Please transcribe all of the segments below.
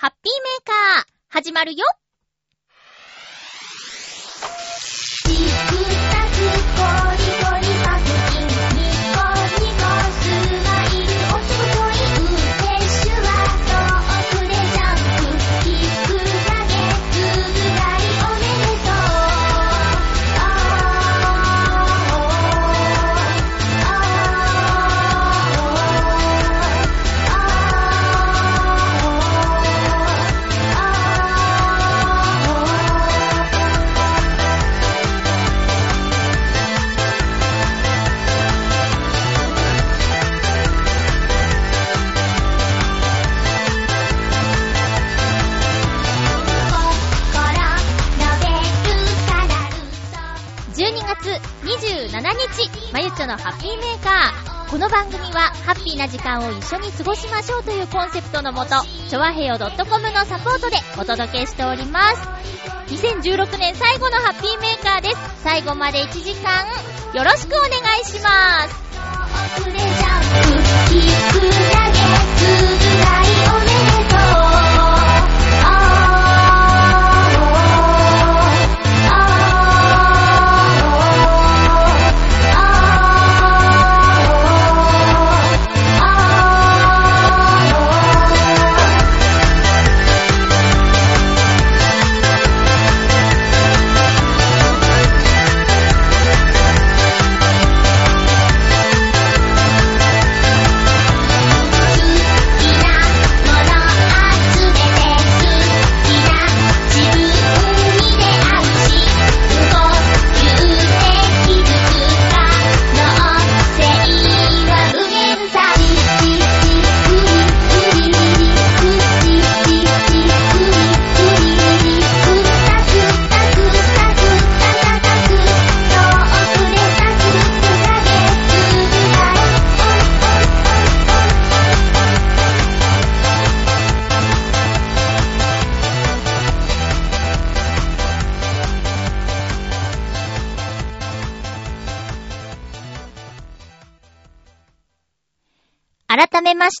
ハッピーメーカー、始まるよ。のハッピーメーカー。この番組は、ハッピーな時間を一緒に過ごしましょうというコンセプトのもと、ちょわへよ .com のサポートでお届けしております。2016年最後のハッピーメーカーです。最後まで1時間、よろしくお願いします。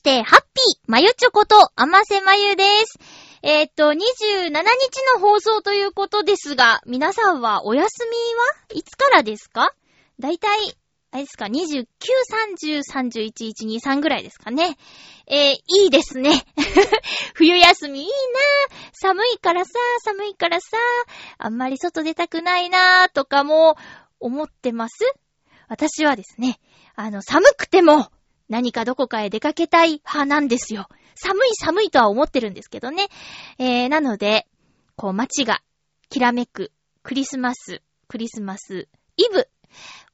して、ハッピーまゆちょこと、あませまゆです。えーっと、27日の放送ということですが、皆さんはお休みはいつからですか？だいたい、あれですか、29、30、31、1、2、3ぐらいですかね。えー、いいですね。冬休みいいな寒いからさ、寒いからさ、あんまり外出たくないなとかも思ってます私はですね、あの、寒くても、何かどこかへ出かけたい派なんですよ。寒い寒いとは思ってるんですけどね。えー、なので、こう街がきらめくクリスマス、クリスマスイブ、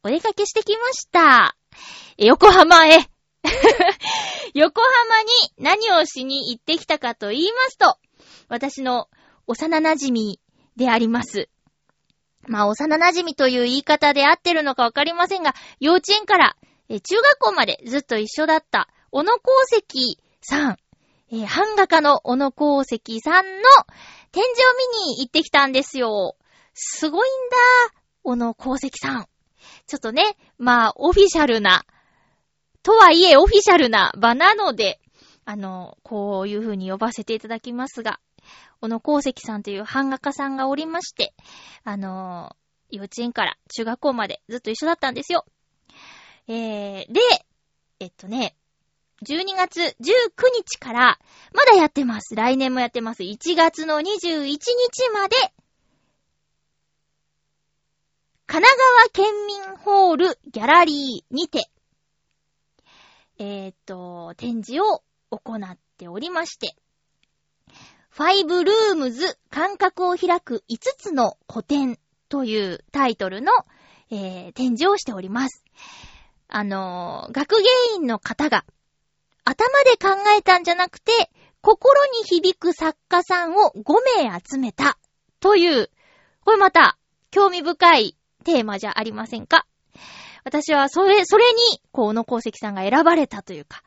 お出かけしてきました。横浜へ。横浜に何をしに行ってきたかと言いますと、私の幼馴染であります。まあ、幼馴染という言い方で合ってるのかわかりませんが、幼稚園からえ中学校までずっと一緒だった、小野功石さん、え版画家の小野功石さんの展示を見に行ってきたんですよ。すごいんだ、小野功石さん。ちょっとね、まあ、オフィシャルな、とはいえオフィシャルな場なので、あの、こういう風に呼ばせていただきますが、小野功石さんという版画家さんがおりまして、あの、幼稚園から中学校までずっと一緒だったんですよ。えー、で、えっとね、12月19日から、まだやってます。来年もやってます。1月の21日まで、神奈川県民ホールギャラリーにて、えーっと、展示を行っておりまして、ファイブルームズ感覚を開く5つの古典というタイトルの、えー展示をしております。あの学芸員の方が頭で考えたんじゃなくて、心に響く作家さんを5名集めたという、これまた興味深いテーマじゃありませんか？私はそれ、それに、こう、小野功石さんが選ばれたというか、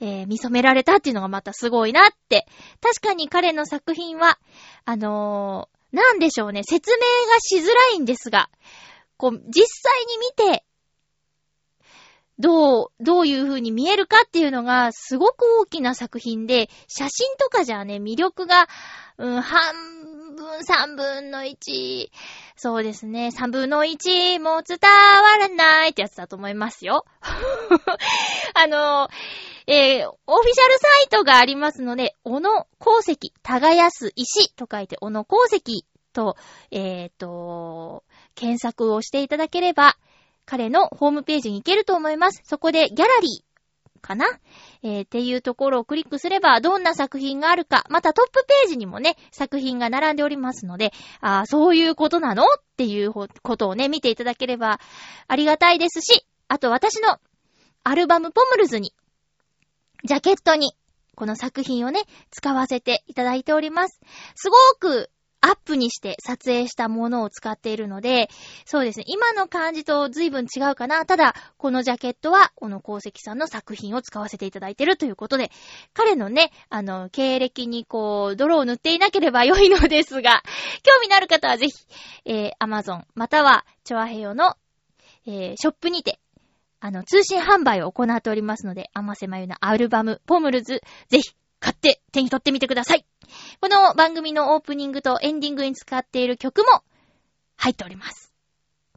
えー見初められたっていうのがまたすごいなって。確かに彼の作品は、あのーなんでしょうね、説明がしづらいんですが、こう、実際に見て、どう、どういう風に見えるかっていうのがすごく大きな作品で、写真とかじゃね、魅力が、うん、半分、三分の一、そうですね、三分の一も伝わらないってやつだと思いますよ。あの、えー、オフィシャルサイトがありますので、小野鉱石、耕す石と書いて、小野鉱石と、えっ、ー、と、検索をしていただければ、彼のホームページに行けると思います。そこでギャラリーかな？えー、っていうところをクリックすればどんな作品があるか、またトップページにもね、作品が並んでおりますので、ああ、そういうことなの？っていうことをね、見ていただければありがたいですし、あと私のアルバムポムルズに、ジャケットに、この作品をね、使わせていただいております。すごくアップにして撮影したものを使っているので、そうですね、今の感じと随分違うかな。ただ、このジャケットは、この鉱石さんの作品を使わせていただいているということで、彼のね、あの、経歴にこう、泥を塗っていなければ良いのですが、興味のある方はぜひ、えー、Amazon、または、チョアヘヨの、えー、ショップにて、あの、通信販売を行っておりますので、アマセマユのアルバム、ポムルズ、ぜひ、買って手に取ってみてください。この番組のオープニングとエンディングに使っている曲も入っております。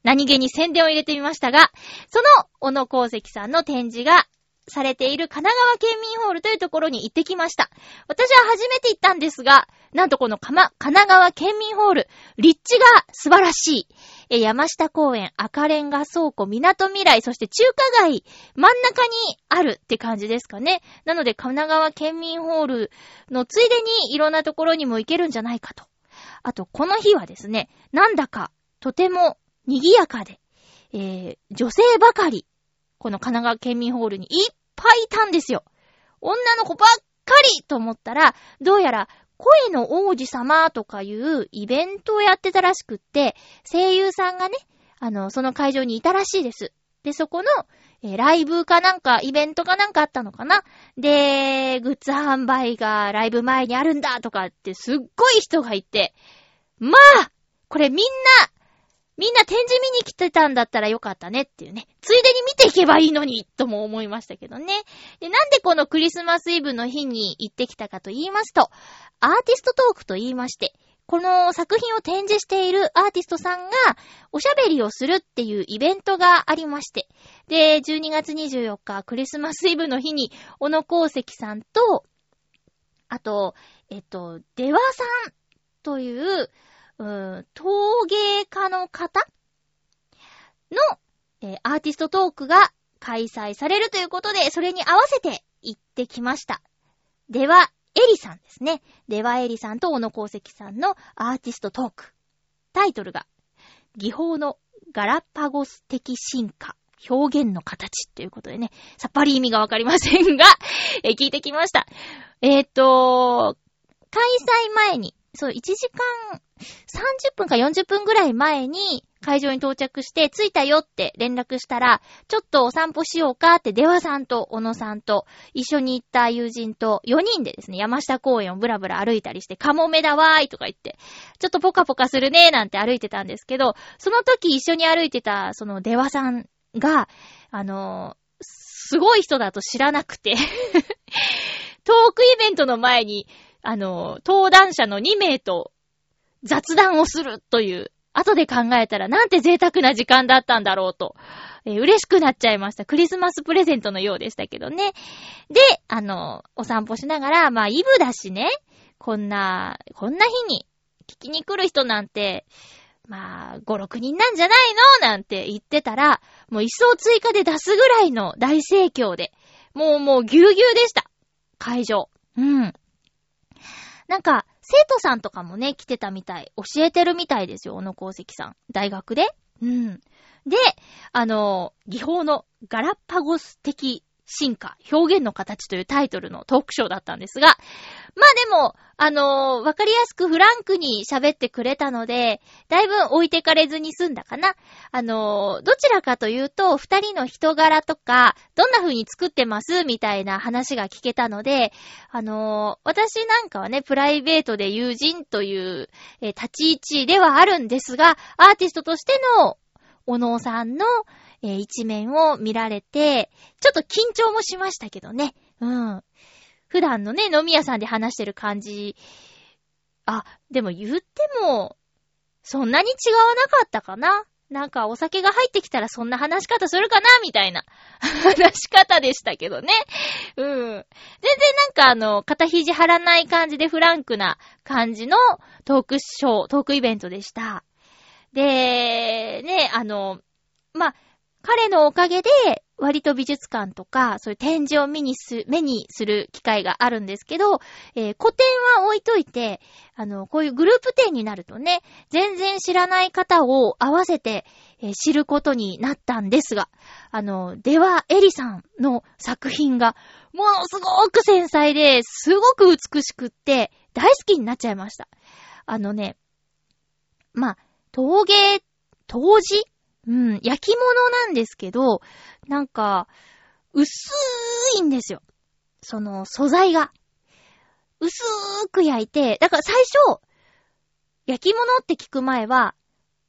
何気に宣伝を入れてみましたが、その小野功石さんの展示がされている神奈川県民ホールというところに行ってきました。私は初めて行ったんですが、なんとこの神奈川県民ホール、立地が素晴らしい。え、山下公園、赤レンガ倉庫、港未来、そして中華街、真ん中にあるって感じですかね。なので、神奈川県民ホールのついでにいろんなところにも行けるんじゃないかと。あと、この日はですね、なんだか、とても賑やかで、えー、女性ばかり、この神奈川県民ホールにいっぱいいたんですよ。女の子ばっかりと思ったら、どうやら声の王子様とかいうイベントをやってたらしくって、声優さんがね、あの、その会場にいたらしいです。で、そこの、え、ライブかなんか、イベントかなんかあったのかな？で、グッズ販売がライブ前にあるんだとかってすっごい人がいて、まあこれみんな、みんな展示見に来てたんだったらよかったねっていうね。ついでに見ていけばいいのに、とも思いましたけどね。で、なんでこのクリスマスイブの日に行ってきたかと言いますと、アーティストトークと言いまして、この作品を展示しているアーティストさんがおしゃべりをするっていうイベントがありまして。で、12月24日クリスマスイブの日に、小野功石さんと、あと、えっと、デワさんという、うん、陶芸家の方の、えー、アーティストトークが開催されるということで、それに合わせて行ってきました。では、エリさんですね。ではエリさんと小野功石さんのアーティストトーク。タイトルが、技法のガラパゴス的進化。表現の形ということでね、さっぱり意味がわかりませんが、え聞いてきました。えっ、ー、と、開催前に、そう、1時間30分か40分ぐらい前に会場に到着して着いたよって連絡したら、ちょっとお散歩しようかってデワさんと小野さんと一緒に行った友人と4人でですね、山下公園をブラブラ歩いたりして、カモメだわーいとか言って、ちょっとポカポカするねーなんて歩いてたんですけど、その時一緒に歩いてたそのデワさんが、あのー、すごい人だと知らなくて トークイベントの前に、あの、登壇者の2名と雑談をするという、後で考えたらなんて贅沢な時間だったんだろうと、えー、嬉しくなっちゃいました。クリスマスプレゼントのようでしたけどね。で、あの、お散歩しながら、まあ、イブだしね、こんな、こんな日に聞きに来る人なんて、まあ、5、6人なんじゃないの？なんて言ってたら、もう一層追加で出すぐらいの大盛況で、もうもうぎゅうぎゅうでした。会場。うん。なんか、生徒さんとかもね、来てたみたい。教えてるみたいですよ、小野功石さん。大学で。うん。で、あの、技法のガラッパゴス的進化、表現の形というタイトルのトークショーだったんですが、まあでも、あのー、わかりやすくフランクに喋ってくれたので、だいぶ置いてかれずに済んだかな。あのー、どちらかというと、二人の人柄とか、どんな風に作ってますみたいな話が聞けたので、あのー、私なんかはね、プライベートで友人という、え立ち位置ではあるんですが、アーティストとしての、小野さんの、えー、一面を見られて、ちょっと緊張もしましたけどね。うん。普段のね、飲み屋さんで話してる感じ。あ、でも言っても、そんなに違わなかったかな。なんかお酒が入ってきたらそんな話し方するかな？みたいな話し方でしたけどね。うん。全然なんかあの、肩肘張らない感じでフランクな感じのトークショー、トークイベントでした。で、ね、あの、まあ、彼のおかげで、割と美術館とか、そういう展示を見にす、目にする機会があるんですけど、えー、古典は置いといて、あの、こういうグループ展になるとね、全然知らない方を合わせて、えー、知ることになったんですが、あの、では、エリさんの作品が、ものすごく繊細で、すごく美しくって、大好きになっちゃいました。あのね、まあ、陶芸、陶磁うん、焼き物なんですけど、なんか、薄いんですよ。その素材が。薄ーく焼いて、だから最初、焼き物って聞く前は、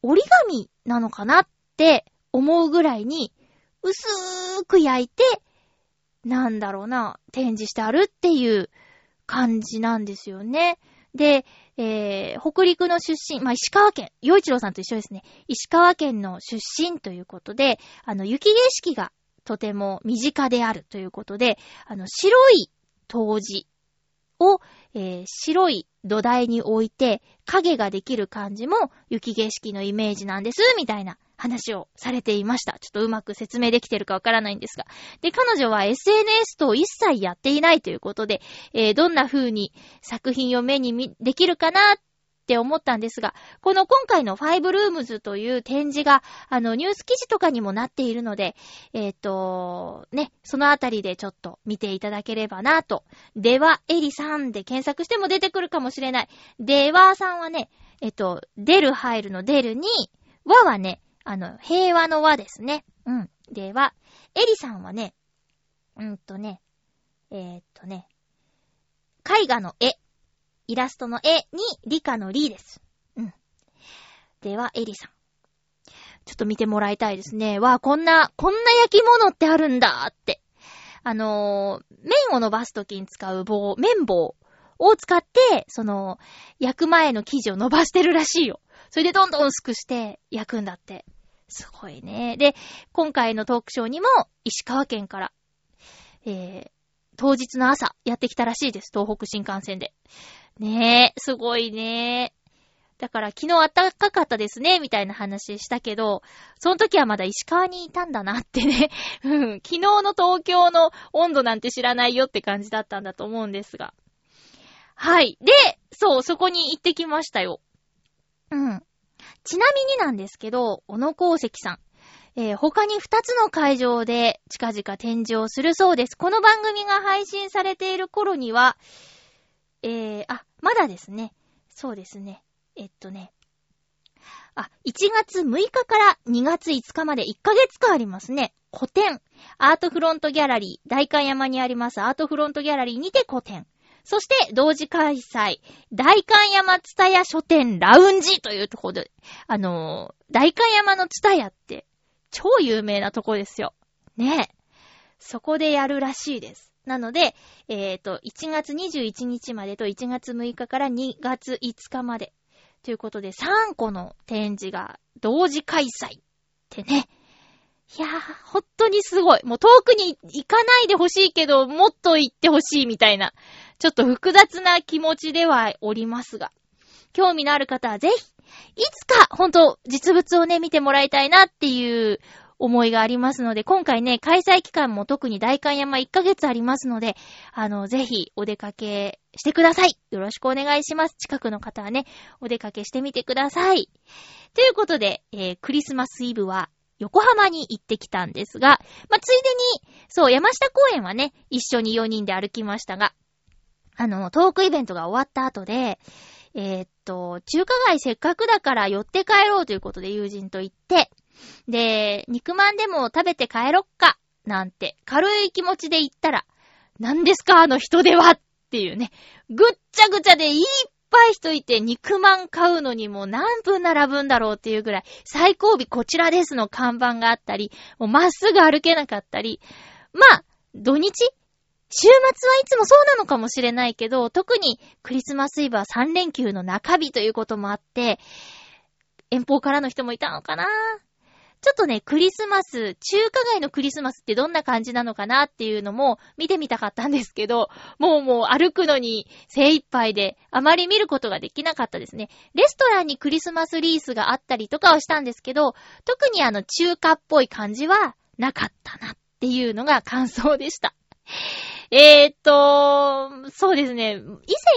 折り紙なのかなって思うぐらいに、薄ーく焼いて、なんだろうな、展示してあるっていう感じなんですよね。で、えー、北陸の出身、まあ、石川県、洋一郎さんと一緒ですね。石川県の出身ということで、あの、雪景色がとても身近であるということで、あの、白い陶磁を、えー、白い土台に置いて、影ができる感じも雪景色のイメージなんです、みたいな話をされていました。ちょっとうまく説明できてるかわからないんですが。で、彼女は SNS と一切やっていないということで、えー、どんな風に作品を目にできるかなって思ったんですが、この今回のファイブルームズという展示が、あの、ニュース記事とかにもなっているので、えっ、ー、と、ね、そのあたりでちょっと見ていただければなと。では、エリさんで検索しても出てくるかもしれない。ではさんはね、えっ、ー、と、出る入るの出るに、和はね、あの、平和の和ですね。うん。では、エリさんはね、うんとね、えー、っとね、絵画の絵、イラストの絵に理科の理です。うん。では、エリさん。ちょっと見てもらいたいですね。わあ、こんな、こんな焼き物ってあるんだって。あのー、麺を伸ばすときに使う棒、麺棒を使って、その、焼く前の生地を伸ばしてるらしいよ。それでどんどん薄くして焼くんだって。すごいね。で、今回のトークショーにも石川県から、えー、当日の朝やってきたらしいです。東北新幹線で。ねえ、すごいねだから昨日暖かかったですね、みたいな話したけど、その時はまだ石川にいたんだなってね。うん。昨日の東京の温度なんて知らないよって感じだったんだと思うんですが。はい。で、そう、そこに行ってきましたよ。うん。ちなみになんですけど、小野功石さん。えー、他に2つの会場で近々展示をするそうです。この番組が配信されている頃には、えー、あ、まだですね。そうですね。えっとね。あ、1月6日から2月5日まで1ヶ月間ありますね。古典。アートフロントギャラリー。大観山にありますアートフロントギャラリーにて古典。そして、同時開催、大観山ツタヤ書店ラウンジというところで、あのー、大観山のツタヤって、超有名なとこですよ。ねえ。そこでやるらしいです。なので、えっ、ー、と、1月21日までと1月6日から2月5日まで。ということで、3個の展示が同時開催ってね。いやー、ほんとにすごい。もう遠くに行かないでほしいけど、もっと行ってほしいみたいな。ちょっと複雑な気持ちではおりますが、興味のある方はぜひ、いつか、ほんと、実物をね、見てもらいたいなっていう思いがありますので、今回ね、開催期間も特に大観山1ヶ月ありますので、あの、ぜひお出かけしてください。よろしくお願いします。近くの方はね、お出かけしてみてください。ということで、えー、クリスマスイブは横浜に行ってきたんですが、まあ、ついでに、そう、山下公園はね、一緒に4人で歩きましたが、あの、トークイベントが終わった後で、えー、っと、中華街せっかくだから寄って帰ろうということで友人と行って、で、肉まんでも食べて帰ろっか、なんて、軽い気持ちで行ったら、何ですかあの人ではっていうね、ぐっちゃぐちゃでいっぱい人いて肉まん買うのにもう何分並ぶんだろうっていうぐらい、最後尾こちらですの看板があったり、もうまっすぐ歩けなかったり、まあ、土日週末はいつもそうなのかもしれないけど、特にクリスマスイブは3連休の中日ということもあって、遠方からの人もいたのかなちょっとね、クリスマス、中華街のクリスマスってどんな感じなのかなっていうのも見てみたかったんですけど、もうもう歩くのに精一杯であまり見ることができなかったですね。レストランにクリスマスリースがあったりとかはしたんですけど、特にあの中華っぽい感じはなかったなっていうのが感想でした。えー、っと、そうですね。以前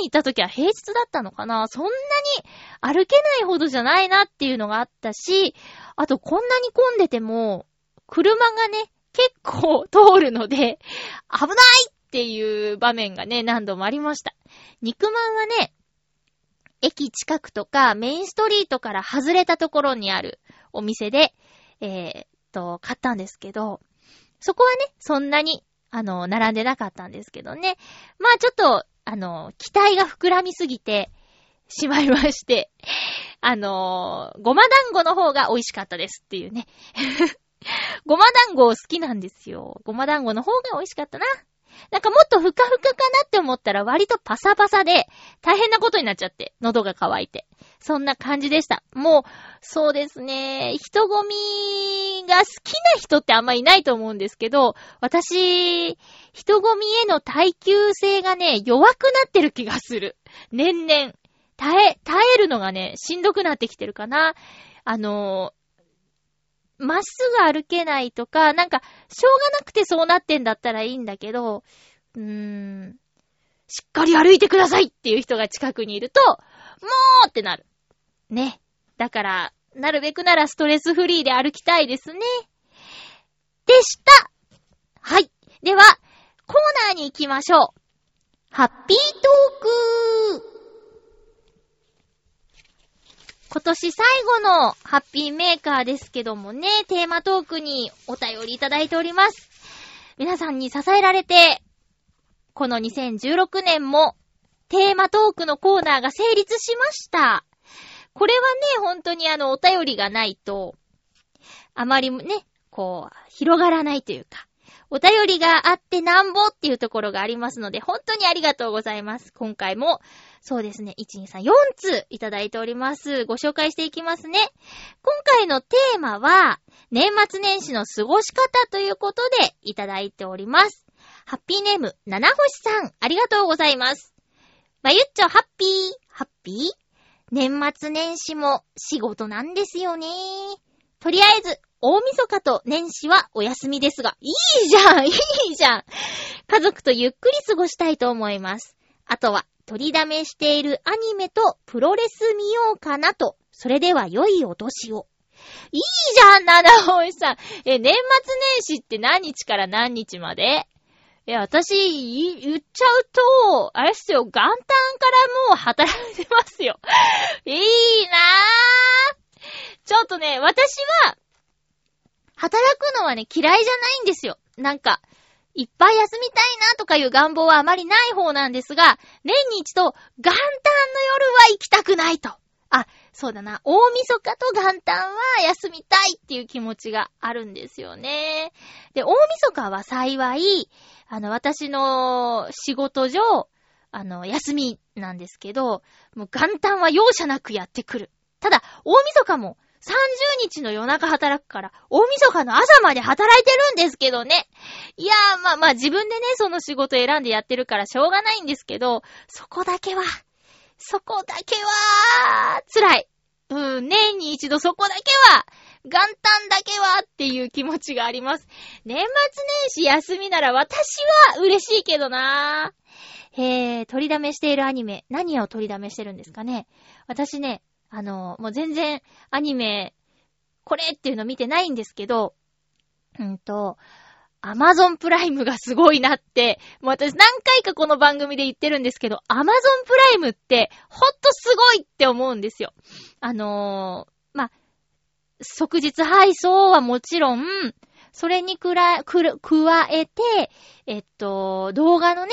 行った時は平日だったのかなそんなに歩けないほどじゃないなっていうのがあったし、あとこんなに混んでても、車がね、結構通るので、危ないっていう場面がね、何度もありました。肉まんはね、駅近くとかメインストリートから外れたところにあるお店で、えー、っと、買ったんですけど、そこはね、そんなにあの、並んでなかったんですけどね。まあちょっと、あの、期待が膨らみすぎてしまいまして、あの、ごま団子の方が美味しかったですっていうね。ごま団子好きなんですよ。ごま団子の方が美味しかったな。なんかもっとふかふかかなって思ったら割とパサパサで大変なことになっちゃって、喉が渇いて。そんな感じでした。もう、そうですね、人混みが好きな人ってあんまいないと思うんですけど、私、人混みへの耐久性がね、弱くなってる気がする。年々。耐え、耐えるのがね、しんどくなってきてるかな。あのまっすぐ歩けないとか、なんか、しょうがなくてそうなってんだったらいいんだけど、うーん、しっかり歩いてくださいっていう人が近くにいると、もうってなる。ね。だから、なるべくならストレスフリーで歩きたいですね。でしたはい。では、コーナーに行きましょう。ハッピートーク今年最後のハッピーメーカーですけどもね、テーマトークにお便りいただいております。皆さんに支えられて、この2016年もテーマトークのコーナーが成立しました。これはね、本当にあの、お便りがないと、あまりね、こう、広がらないというか、お便りがあってなんぼっていうところがありますので、本当にありがとうございます。今回もそうですね。1、2、3、4通いただいております。ご紹介していきますね。今回のテーマは、年末年始の過ごし方ということでいただいております。ハッピーネーム、七星さん、ありがとうございます。まゆっちょ、ハッピー、ハッピー？年末年始も仕事なんですよね。とりあえず、大晦日と年始はお休みですが、いいじゃんいいじゃん家族とゆっくり過ごしたいと思います。あとは、取りだめしているアニメとプロレス見ようかなと。それでは良いお年を。いいじゃん、七星さん。え、年末年始って何日から何日まで？え、私、言っちゃうと、あれっすよ、元旦からもう働いてますよ。いいなぁ。ちょっとね、私は、働くのはね、嫌いじゃないんですよ。なんか、いっぱい休みたいなとかいう願望はあまりない方なんですが、年に一度、元旦の夜は行きたくないと。あ、そうだな。大晦日と元旦は休みたいっていう気持ちがあるんですよね。で、大晦日は幸い、あの、私の仕事上、あの、休みなんですけど、もう元旦は容赦なくやってくる。ただ、大晦日も30日の夜中働くから、大晦日の朝まで働いてるんですけどね。いやー、まあまあ自分でね、その仕事選んでやってるからしょうがないんですけど、そこだけは、そこだけは、辛い。うん、年に一度そこだけは、元旦だけはっていう気持ちがあります。年末年始休みなら私は嬉しいけどなぁ。えー、取りだめしているアニメ、何を取りだめしてるんですかね私ね、あの、もう全然アニメ、これっていうの見てないんですけど、うんと、アマゾンプライムがすごいなって、もう私何回かこの番組で言ってるんですけど、アマゾンプライムってほんとすごいって思うんですよ。あのー、ま即日配送はもちろん、それにくら、く、加えて、えっと、動画のね、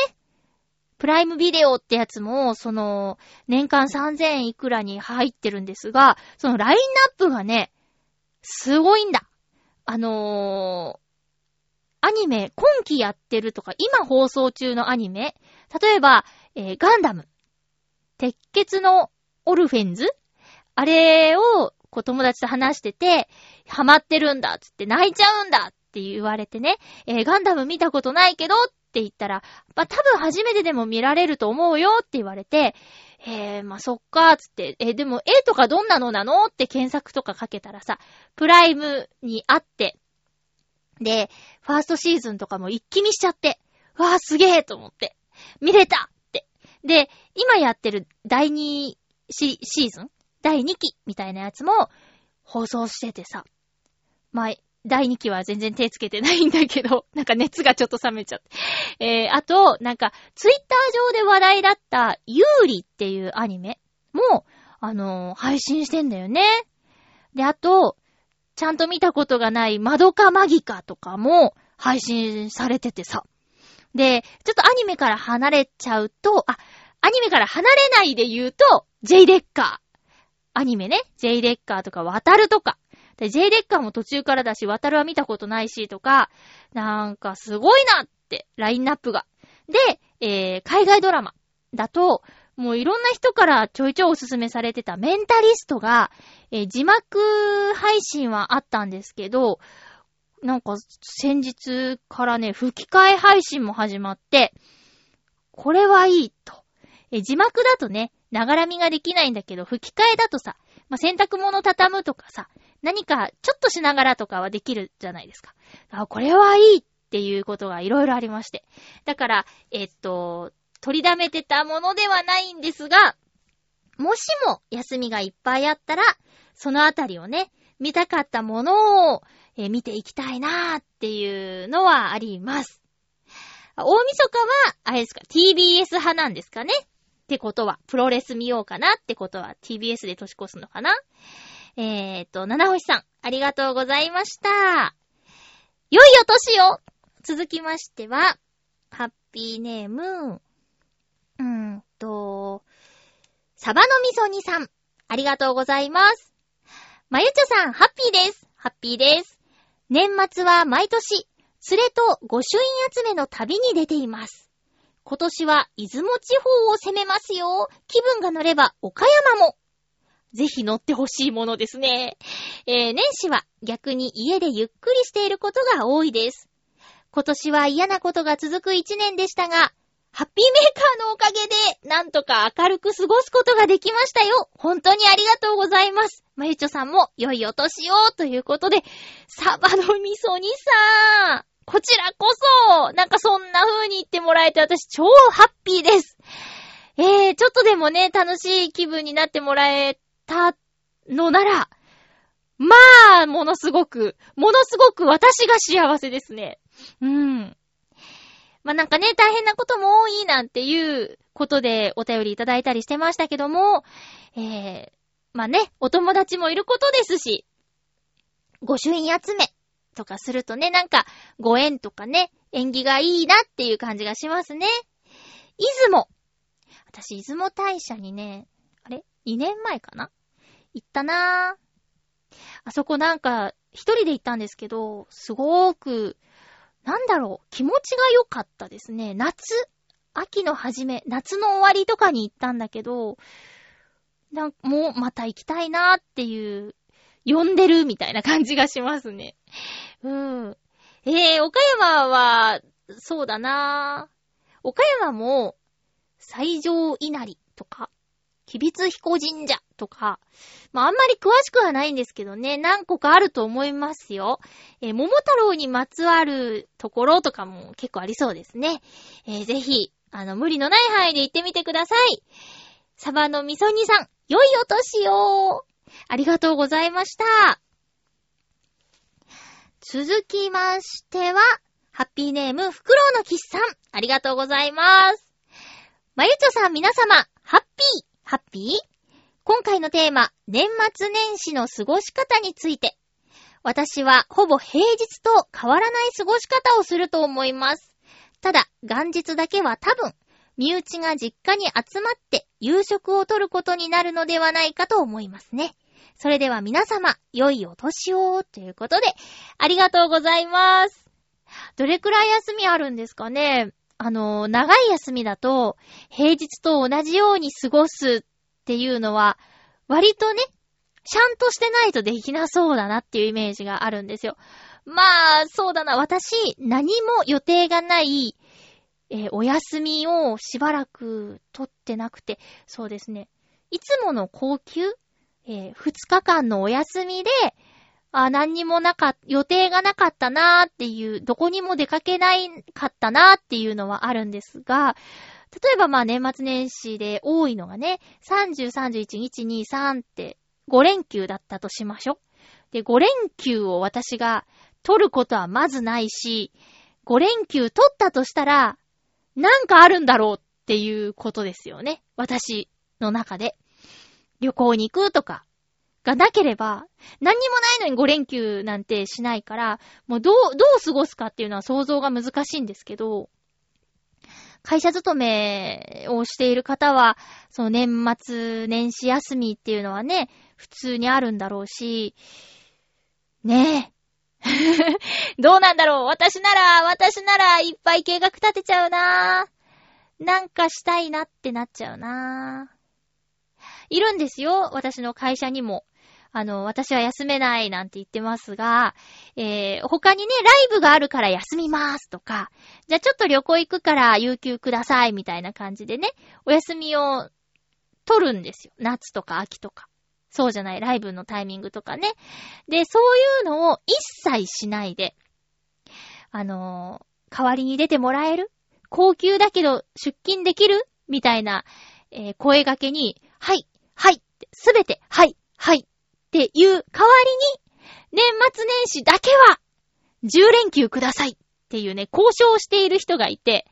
プライムビデオってやつも、その、年間3000いくらに入ってるんですが、そのラインナップがね、すごいんだ。あのー、アニメ、今期やってるとか、今放送中のアニメ、例えば、えー、ガンダム、鉄血のオルフェンズあれを、こう友達と話してて、ハマってるんだつって泣いちゃうんだって言われてね、えー、ガンダム見たことないけどっって言ったら、まあ、多分初めてでも見られると思うよって言われて、えー、まあ、そっかつって、えー、でも絵とかどんなのなのって検索とかかけたらさ、プライムにあって、で、ファーストシーズンとかも一気見しちゃって、わーすげーと思って、見れたって。で、今やってる第2シシーズン第2期みたいなやつも放送しててさ、まあ、第2期は全然手つけてないんだけど、なんか熱がちょっと冷めちゃって。えー、あと、なんか、ツイッター上で話題だった、ユーリっていうアニメも、あのー、配信してんだよね。で、あと、ちゃんと見たことがないマドカマギカとかも配信されててさ。で、ちょっとアニメから離れちゃうと、あ、アニメから離れないで言うと、J レッカー。アニメね。J レッカーとか、渡るとか。で、J レッカーも途中からだし、渡るは見たことないし、とか、なんかすごいなって、ラインナップが。で、えー、海外ドラマだと、もういろんな人からちょいちょいおすすめされてたメンタリストが、えー、字幕配信はあったんですけど、なんか先日からね、吹き替え配信も始まって、これはいいと。えー、字幕だとね、ながらみができないんだけど、吹き替えだとさ、まあ、洗濯物畳むとかさ、何かちょっとしながらとかはできるじゃないですか。あ、これはいいっていうことがいろいろありまして。だから、えっと、取りだめてたものではないんですが、もしも休みがいっぱいあったら、そのあたりをね、見たかったものを、えー、見ていきたいなーっていうのはあります。大晦日は、あれですか、TBS 派なんですかねってことは、プロレス見ようかなってことは、TBS で年越すのかなえーと、七星さん、ありがとうございました。良いお年を続きましては、ハッピーネーム、うーんと、サバのみそ煮さん、ありがとうございます。まゆちょさん、ハッピーです。ハッピーです。年末は毎年、連れと御朱印集めの旅に出ています。今年は出雲地方を攻めますよ。気分が乗れば岡山も。ぜひ乗ってほしいものですね。えー、年始は逆に家でゆっくりしていることが多いです。今年は嫌なことが続く一年でしたが、ハッピーメーカーのおかげで、なんとか明るく過ごすことができましたよ。本当にありがとうございます。まゆちょさんも良いお年をということで、サバの味噌煮さん。こちらこそ、なんかそんな風に言ってもらえて私超ハッピーです。えー、ちょっとでもね、楽しい気分になってもらえたのなら、まあ、ものすごく、ものすごく私が幸せですね。うん。まあなんかね、大変なことも多いなんていうことでお便りいただいたりしてましたけども、えー、まあね、お友達もいることですし、御朱印集めとかするとね、なんかご縁とかね、縁起がいいなっていう感じがしますね。出雲。私、出雲大社にね、あれ ?2 年前かな？行ったなぁ。あそこなんか、一人で行ったんですけど、すごーく、なんだろう、気持ちが良かったですね。夏、秋の初め、夏の終わりとかに行ったんだけど、なんもうまた行きたいなーっていう、呼んでるみたいな感じがしますね。うん。えー、岡山は、そうだな岡山も、最上稲荷とか、吉備彦神社とか、まあ、あんまり詳しくはないんですけどね、何個かあると思いますよ。えー、桃太郎にまつわるところとかも結構ありそうですね。えー、ぜひ、あの、無理のない範囲で行ってみてください。サバのみそ煮さん、良いお年をありがとうございました。続きましては、ハッピーネーム、フクロウのキスさん、ありがとうございます。まゆちょさん皆様、ハッピー？今回のテーマ、年末年始の過ごし方について。私はほぼ平日と変わらない過ごし方をすると思います。ただ、元日だけは多分、身内が実家に集まって夕食をとることになるのではないかと思いますね。それでは皆様、良いお年を、ということで、ありがとうございます。どれくらい休みあるんですかね？あの、長い休みだと、平日と同じように過ごすっていうのは、割とね、ちゃんとしてないとできなそうだなっていうイメージがあるんですよ。まあ、そうだな。私、何も予定がない、えー、お休みをしばらく取ってなくて、そうですね。いつもの高級、えー、2日間のお休みで、あ、何にもなか、予定がなかったなーっていう、どこにも出かけないかったなーっていうのはあるんですが、例えばまあ年末年始で多いのがね、30、31、1、2、3って5連休だったとしましょ。で、5連休を私が取ることはまずないし、5連休取ったとしたら、なんかあるんだろうっていうことですよね。私の中で。旅行に行くとか、がなければ、何にもないのに5連休なんてしないから、もうどう、どう過ごすかっていうのは想像が難しいんですけど、会社勤めをしている方は、その年末年始休みっていうのはね、普通にあるんだろうし、ねえ。どうなんだろう。私なら、私ならいっぱい計画立てちゃうな。ぁなんかしたいなってなっちゃうな。ぁいるんですよ私の会社にも。あの、私は休めないなんて言ってますが、えー、他にね、ライブがあるから休みますとか、じゃあちょっと旅行行くから有給くださいみたいな感じでね、お休みを取るんですよ。夏とか秋とか。そうじゃない、ライブのタイミングとかね。で、そういうのを一切しないで、あのー、代わりに出てもらえる？高級だけど出勤できる？みたいな、えー、声掛けに、はい、はい、すべて、はい、はい、っていう代わりに、年末年始だけは、10連休くださいっていうね、交渉している人がいて、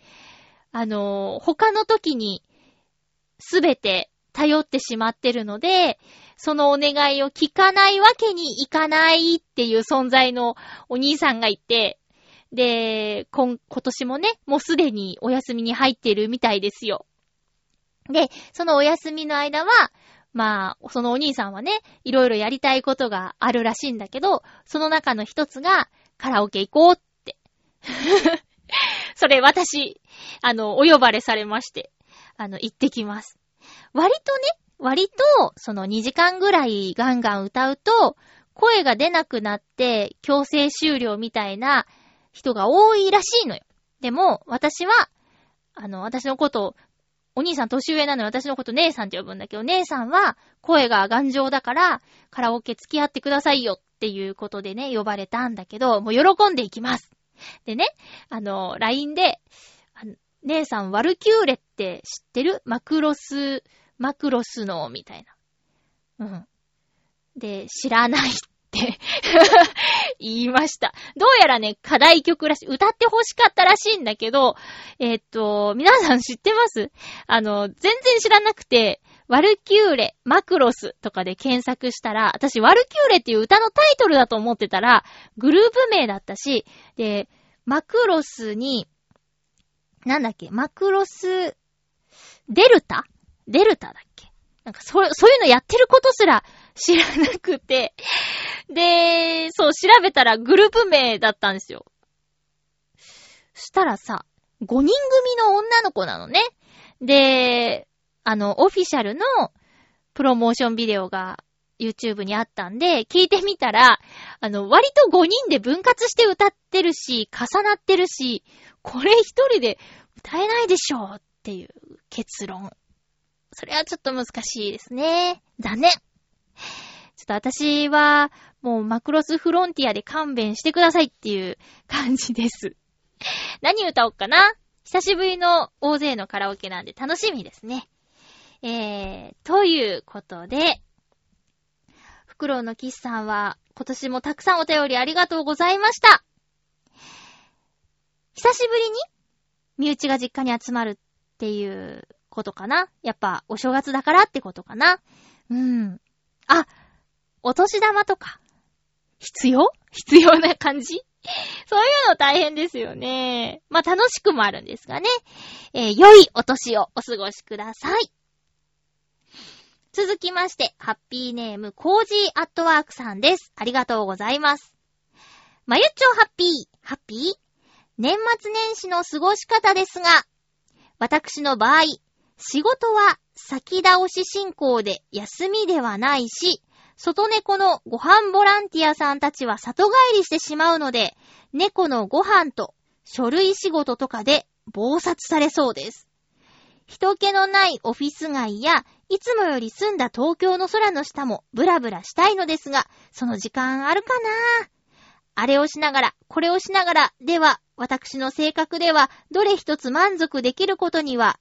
あのー、他の時に、すべて頼ってしまってるので、そのお願いを聞かないわけにいかないっていう存在のお兄さんがいて、で、今、今年もね、もうすでにお休みに入ってるみたいですよ。で、そのお休みの間は、まあ、そのお兄さんはね、いろいろやりたいことがあるらしいんだけど、その中の一つが、カラオケ行こうって。それ私、あの、お呼ばれされまして、あの、行ってきます。割とね、割と、その2時間ぐらいガンガン歌うと、声が出なくなって強制終了みたいな人が多いらしいのよ。でも、私は、あの、私のことをお兄さん年上なのに私のこと姉さんって呼ぶんだけど、姉さんは声が頑丈だからカラオケ付き合ってくださいよっていうことでね、呼ばれたんだけど、もう喜んでいきます。でね、あの、LINE で、姉さんワルキューレって知ってる？マクロス、マクロスの、みたいな。うん。で、知らないっ 言いました。どうやらね、課題曲らしい、歌って欲しかったらしいんだけど、えー、っと、皆さん知ってます？あの、全然知らなくて、ワルキューレ、マクロスとかで検索したら、私、ワルキューレっていう歌のタイトルだと思ってたら、グループ名だったし、で、マクロスに、なんだっけ、マクロス、デルタ？デルタだっけ？なんか、そう、そういうのやってることすら知らなくて、で、そう、調べたらグループ名だったんですよ。したらさ、5人組の女の子なのね。で、あの、オフィシャルのプロモーションビデオが YouTube にあったんで、聞いてみたら、あの、割と5人で分割して歌ってるし、重なってるし、これ一人で歌えないでしょっていう結論。それはちょっと難しいですね。残念。ちょっと私は、もうマクロスフロンティアで勘弁してくださいっていう感じです。何歌おうかな？久しぶりの大勢のカラオケなんで楽しみですね。えー、ということで、フクロウのキスさんは今年もたくさんお便りありがとうございました。久しぶりに身内が実家に集まるっていうことかな？やっぱお正月だからってことかな？うん。あ、お年玉とか、必要？必要な感じ？そういうの大変ですよね。まあ、楽しくもあるんですがね。えー、良いお年をお過ごしください。続きまして、ハッピーネーム、コージーアットワークさんです。ありがとうございます。まゆっちょハッピー、ハッピー？年末年始の過ごし方ですが、私の場合、仕事は先倒し進行で休みではないし、外猫のご飯ボランティアさんたちは里帰りしてしまうので、猫のご飯と書類仕事とかで暴殺されそうです。人気のないオフィス街や、いつもより澄んだ東京の空の下もブラブラしたいのですが、その時間あるかな？あれをしながら、これをしながら、では、私の性格では、どれ一つ満足できることには、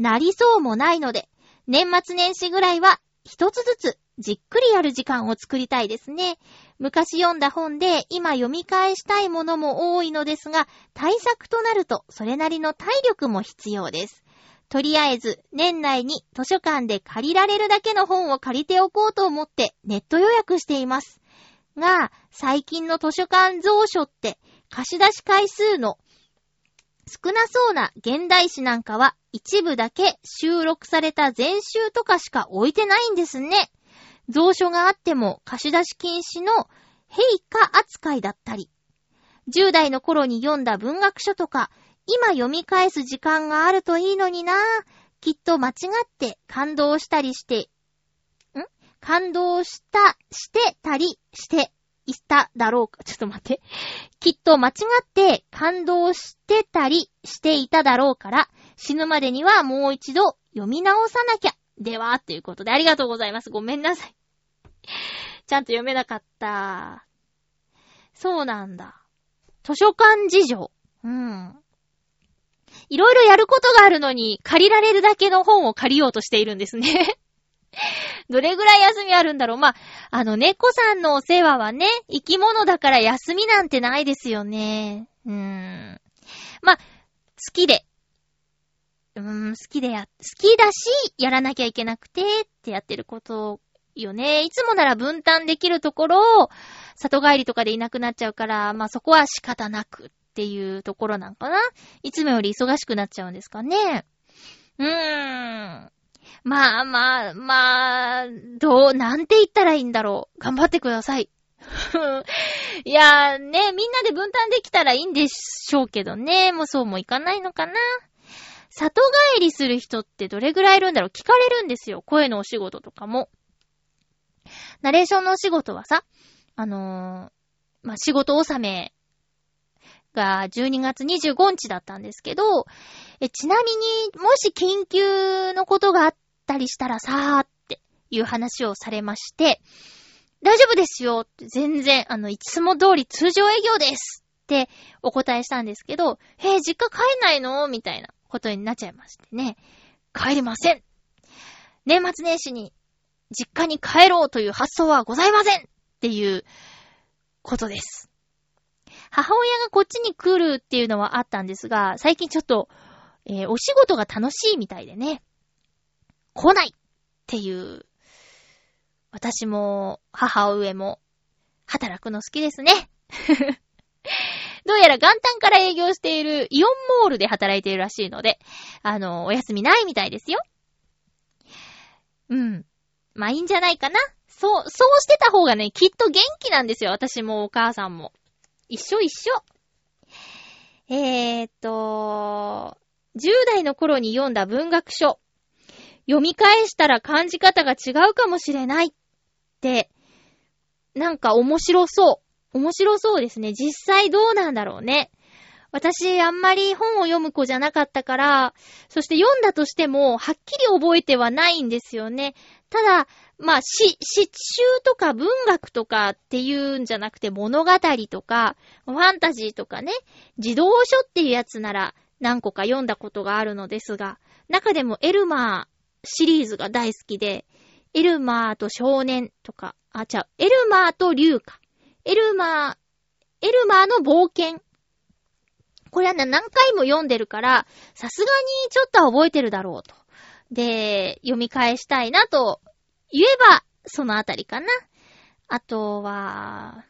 なりそうもないので、年末年始ぐらいは、一つずつ、じっくりやる時間を作りたいですね。昔読んだ本で、今読み返したいものも多いのですが、対策となると、それなりの体力も必要です。とりあえず、年内に図書館で借りられるだけの本を借りておこうと思ってネット予約しています。が、最近の図書館蔵書って貸し出し回数の少なそうな現代誌なんかは一部だけ収録された全集とかしか置いてないんですね。蔵書があっても貸し出し禁止の陛下扱いだったり、10代の頃に読んだ文学書とか、今読み返す時間があるといいのになぁ。きっと間違って感動したりして、ん？感動した、してたりしていただろうか？ちょっと待って。きっと間違って感動してたりしていただろうから、死ぬまでにはもう一度読み直さなきゃ。では、ということでありがとうございます。ごめんなさい。ちゃんと読めなかった。そうなんだ。図書館事情。うん。いろいろやることがあるのに、借りられるだけの本を借りようとしているんですね どれぐらい休みあるんだろうまあ、の、猫さんのお世話はね、生き物だから休みなんてないですよね。うーん。ま、好きで。うーん、好きでや、好きだし、やらなきゃいけなくて、ってやってることよね。いつもなら分担できるところを、里帰りとかでいなくなっちゃうから、まあそこは仕方なくっていうところなんかないつもより忙しくなっちゃうんですかね。うーん。まあまあ、まあ、どう、なんて言ったらいいんだろう。頑張ってください。いやーね、みんなで分担できたらいいんでしょうけどね。もうそうもいかないのかな。里帰りする人ってどれぐらいいるんだろう聞かれるんですよ。声のお仕事とかも。ナレーションのお仕事はさ、あのー、まあ、仕事納めが12月25日だったんですけど、え、ちなみに、もし緊急のことがあったりしたらさーっていう話をされまして、大丈夫ですよ全然、あの、いつも通り通常営業ですってお答えしたんですけど、へえ、実家帰んないの？みたいなことになっちゃいましてね。帰りません年末年始に実家に帰ろうという発想はございませんっていうことです。母親がこっちに来るっていうのはあったんですが、最近ちょっと、えー、お仕事が楽しいみたいでね、来ないっていう、私も母上も働くの好きですね。どうやら元旦から営業しているイオンモールで働いているらしいので、あの、お休みないみたいですよ。うん。まあいいんじゃないかな。そう、そうしてた方がね、きっと元気なんですよ。私もお母さんも。一緒一緒。えーっと、10代の頃に読んだ文学書。読み返したら感じ方が違うかもしれないって、なんか面白そう。面白そうですね。実際どうなんだろうね。私、あんまり本を読む子じゃなかったから、そして読んだとしても、はっきり覚えてはないんですよね。ただ、まあ、し、詩集とか文学とかっていうんじゃなくて物語とか、ファンタジーとかね、児童書っていうやつなら何個か読んだことがあるのですが、中でもエルマーシリーズが大好きで、エルマーと少年とか、あ、ちゃう、エルマーと竜か。エルマー、エルマーの冒険。これはね、何回も読んでるから、さすがにちょっとは覚えてるだろうと。で、読み返したいなと言えば、そのあたりかな。あとは、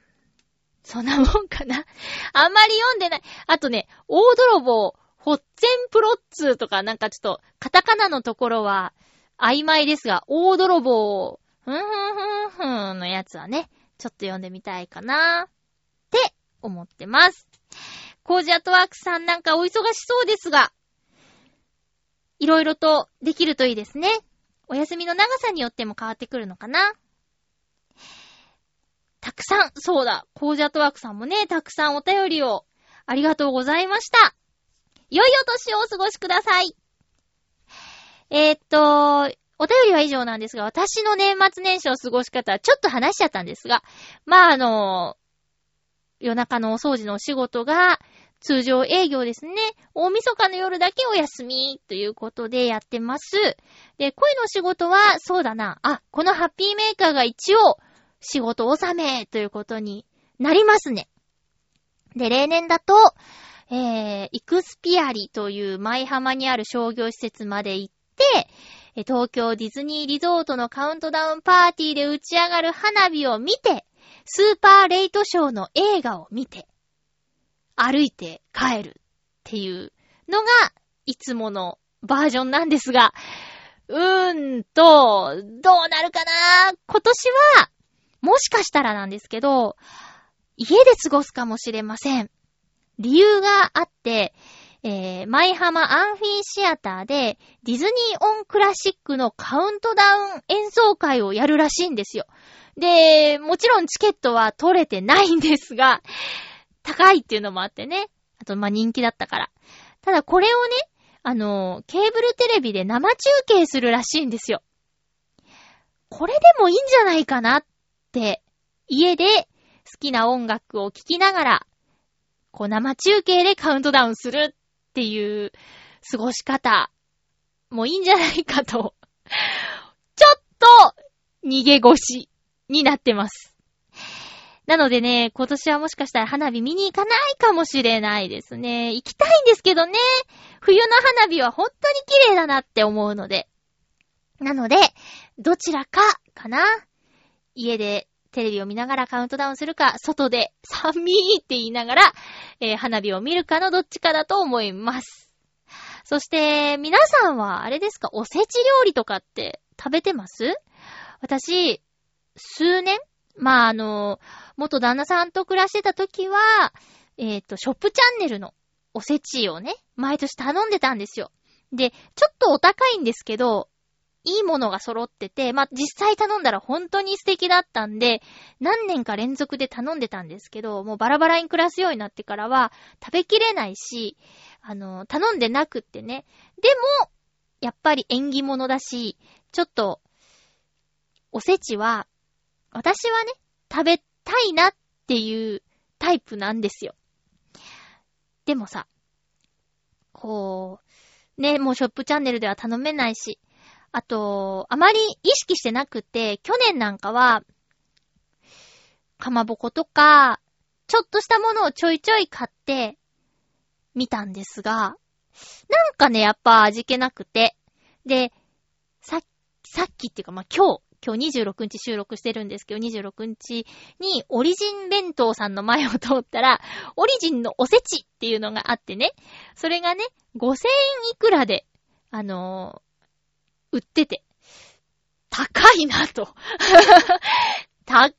そんなもんかな。あんまり読んでない。あとね、大泥棒、ホッツェンプロッツーとかなんかちょっと、カタカナのところは曖昧ですが、大泥棒、ふんふんふんふんのやつはね、ちょっと読んでみたいかなって思ってます。コージアトワークさんなんかお忙しそうですが、いろいろとできるといいですね。お休みの長さによっても変わってくるのかな。たくさん、そうだ、コージアトワークさんもね、たくさんお便りをありがとうございました。良いお年をお過ごしください。えー、っと、お便りは以上なんですが、私の年末年始を過ごし方はちょっと話しちゃったんですが、まあ、あの、夜中のお掃除のお仕事が通常営業ですね。大晦日の夜だけお休みということでやってます。で、声の仕事は、そうだな。あ、このハッピーメーカーが一応仕事納めということになりますね。で、例年だと、えー、イクスピアリという舞浜にある商業施設まで行ってて、東京ディズニーリゾートのカウントダウンパーティーで打ち上がる花火を見て、スーパーレイトショーの映画を見て、歩いて帰るっていうのが、いつものバージョンなんですが、うーんと、どうなるかな？今年は、もしかしたらなんですけど、家で過ごすかもしれません。理由があって、えー、舞浜アンフィーシアターでディズニーオンクラシックのカウントダウン演奏会をやるらしいんですよ。で、もちろんチケットは取れてないんですが、高いっていうのもあってね。あと、ま、人気だったから。ただこれをね、あの、ケーブルテレビで生中継するらしいんですよ。これでもいいんじゃないかなって、家で好きな音楽を聴きながら、こう生中継でカウントダウンするっていう過ごし方、もいいんじゃないかと、ちょっと逃げ腰になってます。なのでね、今年はもしかしたら花火見に行かないかもしれないですね。行きたいんですけどね、冬の花火は本当に綺麗だなって思うので。なので、どちらかかな。家でテレビを見ながらカウントダウンするか、外で寒いって言いながら、えー、花火を見るかのどっちかだと思います。そして、皆さんはあれですかおせち料理とかって食べてます？私、数年まあ、あの、元旦那さんと暮らしてた時は、えっ、ー、と、ショップチャンネルのおせちをね、毎年頼んでたんですよ。で、ちょっとお高いんですけど、いいものが揃ってて、まあ、実際頼んだら本当に素敵だったんで、何年か連続で頼んでたんですけど、もうバラバラに暮らすようになってからは、食べきれないし、あの、頼んでなくってね。でも、やっぱり縁起物だし、ちょっと、おせちは、私はね、食べたいなっていうタイプなんですよ。でもさ、こう、ね、もうショップチャンネルでは頼めないし、あと、あまり意識してなくて、去年なんかは、かまぼことか、ちょっとしたものをちょいちょい買って、みたんですが、なんかね、やっぱ味気なくて。で、さっき、さっきっていうか、まあ、今日、今日26日収録してるんですけど、26日にオリジン弁当さんの前を通ったら、オリジンのおせちっていうのがあってね、それがね、5000円いくらで、あの、売ってて、高いなと。高い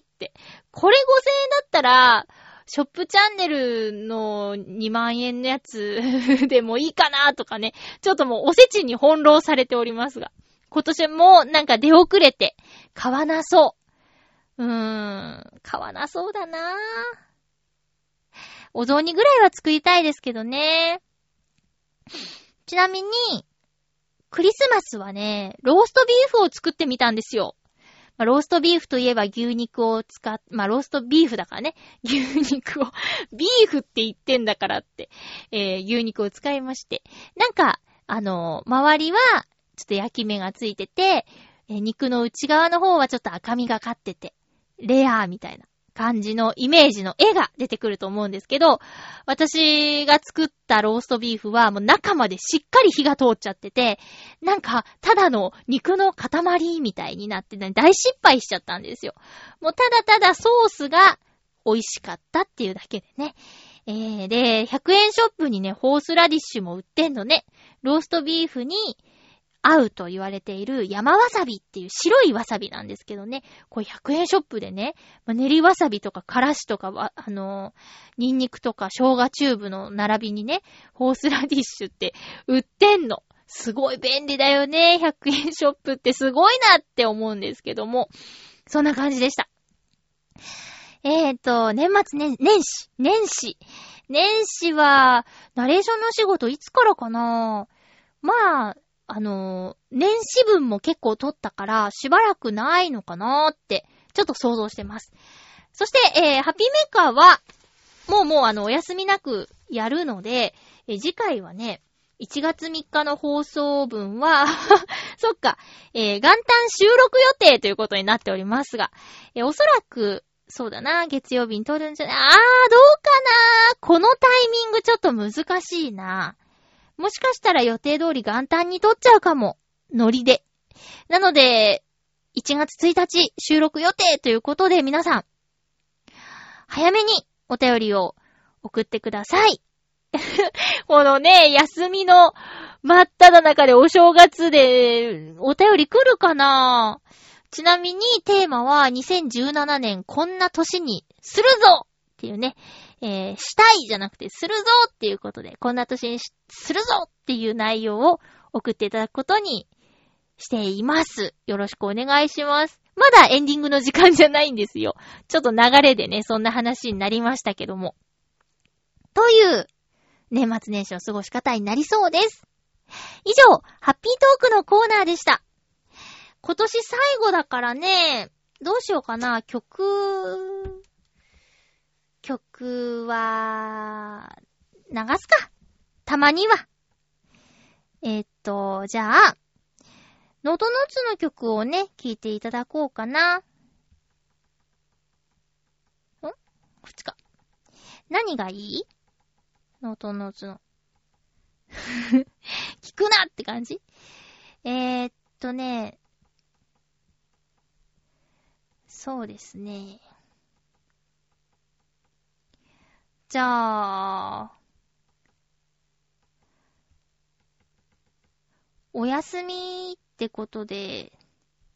って。これ5000円だったら、ショップチャンネルの2万円のやつ でもいいかなとかね。ちょっともうおせちに翻弄されておりますが。今年もなんか出遅れて、買わなそう。うーん、買わなそうだなお雑煮ぐらいは作りたいですけどね。ちなみに、クリスマスはね、ローストビーフを作ってみたんですよ。まあ、ローストビーフといえば牛肉を使っ、まあ、ローストビーフだからね。牛肉を、ビーフって言ってんだからって、えー、牛肉を使いまして。なんか、あの、周りは、ちょっと焼き目がついてて、え肉の内側の方はちょっと赤みがかってて、レアーみたいな感じのイメージの絵が出てくると思うんですけど、私が作ったローストビーフはもう中までしっかり火が通っちゃってて、なんかただの肉の塊みたいになって、大失敗しちゃったんですよ。もうただただソースが美味しかったっていうだけでね。えー、で、100円ショップにね、ホースラディッシュも売ってんのね。ローストビーフに合うと言われている山わさびっていう白いわさびなんですけどね。これ100円ショップでね、まあ、練りわさびとかからしとかは、あのー、ニンニクとか生姜チューブの並びにね、ホースラディッシュって売ってんの。すごい便利だよね。100円ショップってすごいなって思うんですけども。そんな感じでした。えーと、年末年、年始、年始。年始は、ナレーションの仕事いつからかなまあ、あの年始分も結構取ったから、しばらくないのかなーって、ちょっと想像してます。そして、えー、ハッピーメーカーは、もうもうあの、お休みなくやるので、えー、次回はね、1月3日の放送分は そっか、えー、元旦収録予定ということになっておりますが、えー、おそらく、そうだな、月曜日に撮るんじゃないあー、どうかなーこのタイミングちょっと難しいな。もしかしたら予定通り元旦に撮っちゃうかも。ノリで。なので、1月1日収録予定ということで皆さん、早めにお便りを送ってください。このね、休みの真っ只中でお正月でお便り来るかな？ちなみにテーマは2017年こんな年にするぞっていうね、えー、したいじゃなくてするぞっていうことで、こんな年にするぞっていう内容を送っていただくことにしています。よろしくお願いします。まだエンディングの時間じゃないんですよ。ちょっと流れでね、そんな話になりましたけども。という年末年始の過ごし方になりそうです。以上、ハッピートークのコーナーでした。今年最後だからね、どうしようかな、曲、曲は、流すか。たまには。えー、っと、じゃあ、ノートノーツの曲をね、聴いていただこうかな。ん？こっちか。何がいい？ノートノーツの。聞くなって感じ？えー、っとね、そうですね。じゃあ、お休みってことで、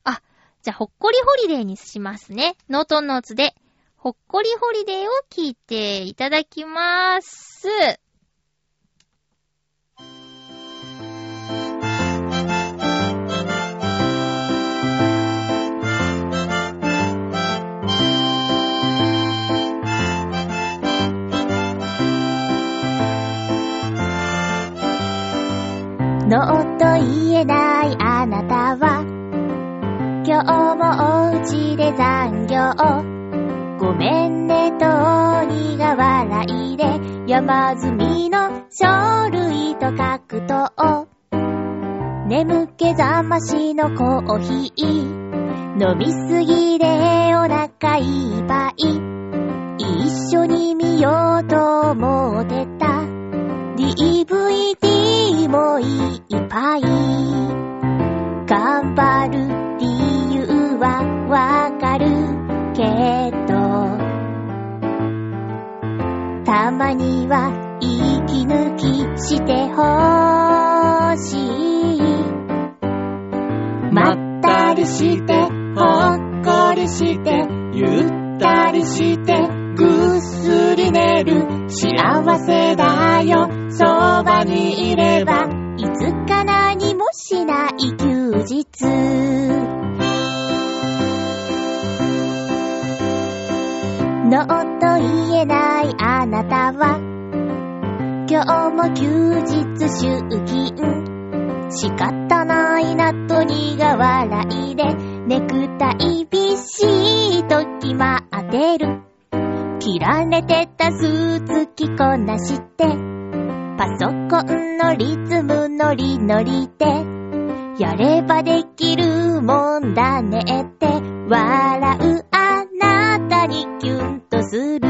あ、じゃあ、ほっこりホリデーにしますね。ノートンノーツで、ほっこりホリデーを聞いていただきます。ノーと言えないあなたは。今日もお家で残業。ごめんねと苦笑いで。山積みの書類と書くと。眠気覚ましのコーヒー。飲みすぎでお腹いっぱい。一緒に見ようと思ってた。もいっぱい頑張る理由はわかるけどたまには息抜きしてほしい。まったりして、ほっこりして、ゆったりして、ぐっすり。幸せだよ、そばにいれば。いつか何もしない休日。ノーと言えないあなたは今日も休日出勤仕方ないなと苦笑いでネクタイビシーと決まってる切られてたスーツ着こなしてパソコンのリズムノリノリでやればできるもんだねって笑うあなたにキュンとする。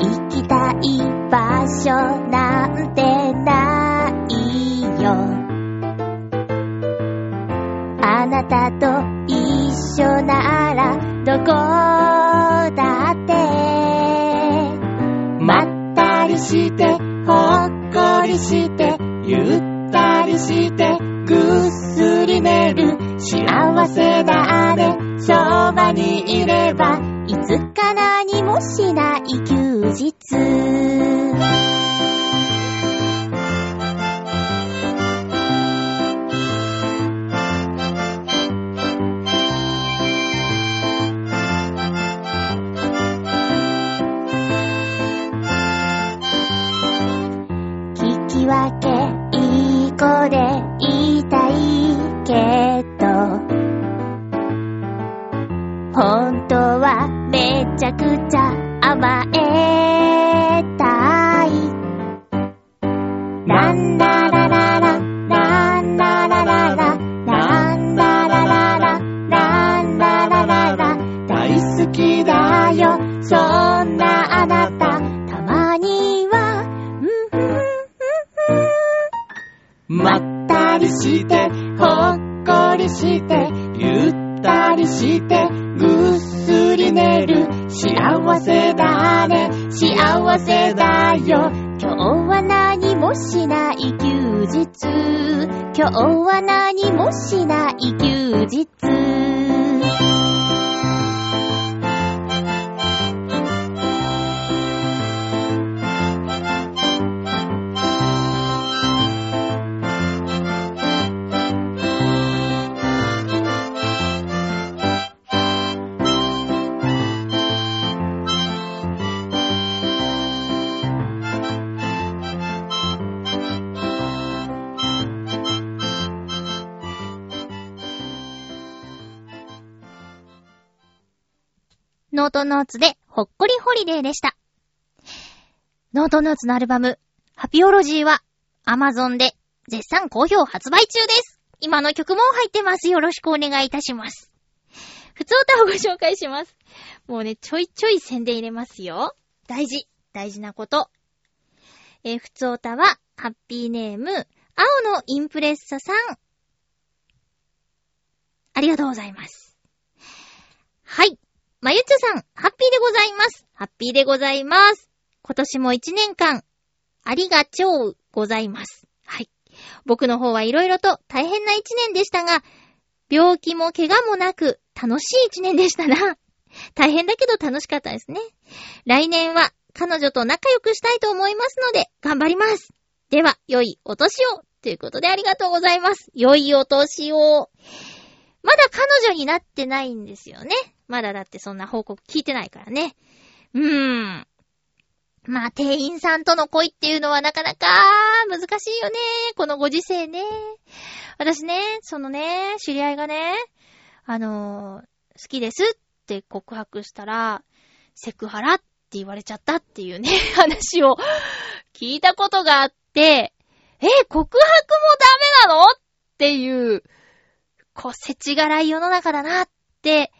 行きたい場所なんてないよ。あなたと一緒ならどこだってして、ほっこりして、ゆったりして、ぐっすり寝る。幸せだあれ、そばにいれば、いつか何もしない休日。りホリデーでした。ノートノーツのアルバム、ハピオロジーは、アマゾンで絶賛好評発売中です。今の曲も入ってます。よろしくお願いいたします。ふつおたをご紹介します。もうね、ちょいちょい宣伝入れますよ。大事。大事なこと。えー、ふつおたは、ハッピーネーム、青のインプレッサさん。ありがとうございます。はい。まゆっちょさん、ハッピーでございます。ハッピーでございます。今年も一年間、ありがちょうございます。はい。僕の方はいろいろと大変な一年でしたが、病気も怪我もなく楽しい一年でしたな。大変だけど楽しかったですね。来年は彼女と仲良くしたいと思いますので、頑張ります。では、良いお年を。ということでありがとうございます。良いお年を。まだ彼女になってないんですよね。まだだってそんな報告聞いてないからね。うーん。まあ、店員さんとの恋っていうのはなかなか難しいよね。このご時世ね。私ね、そのね、知り合いがね、あのー好きですって告白したら、セクハラって言われちゃったっていうね、話を聞いたことがあって、え、告白もダメなの？っていう、こう、せちがらい世の中だなって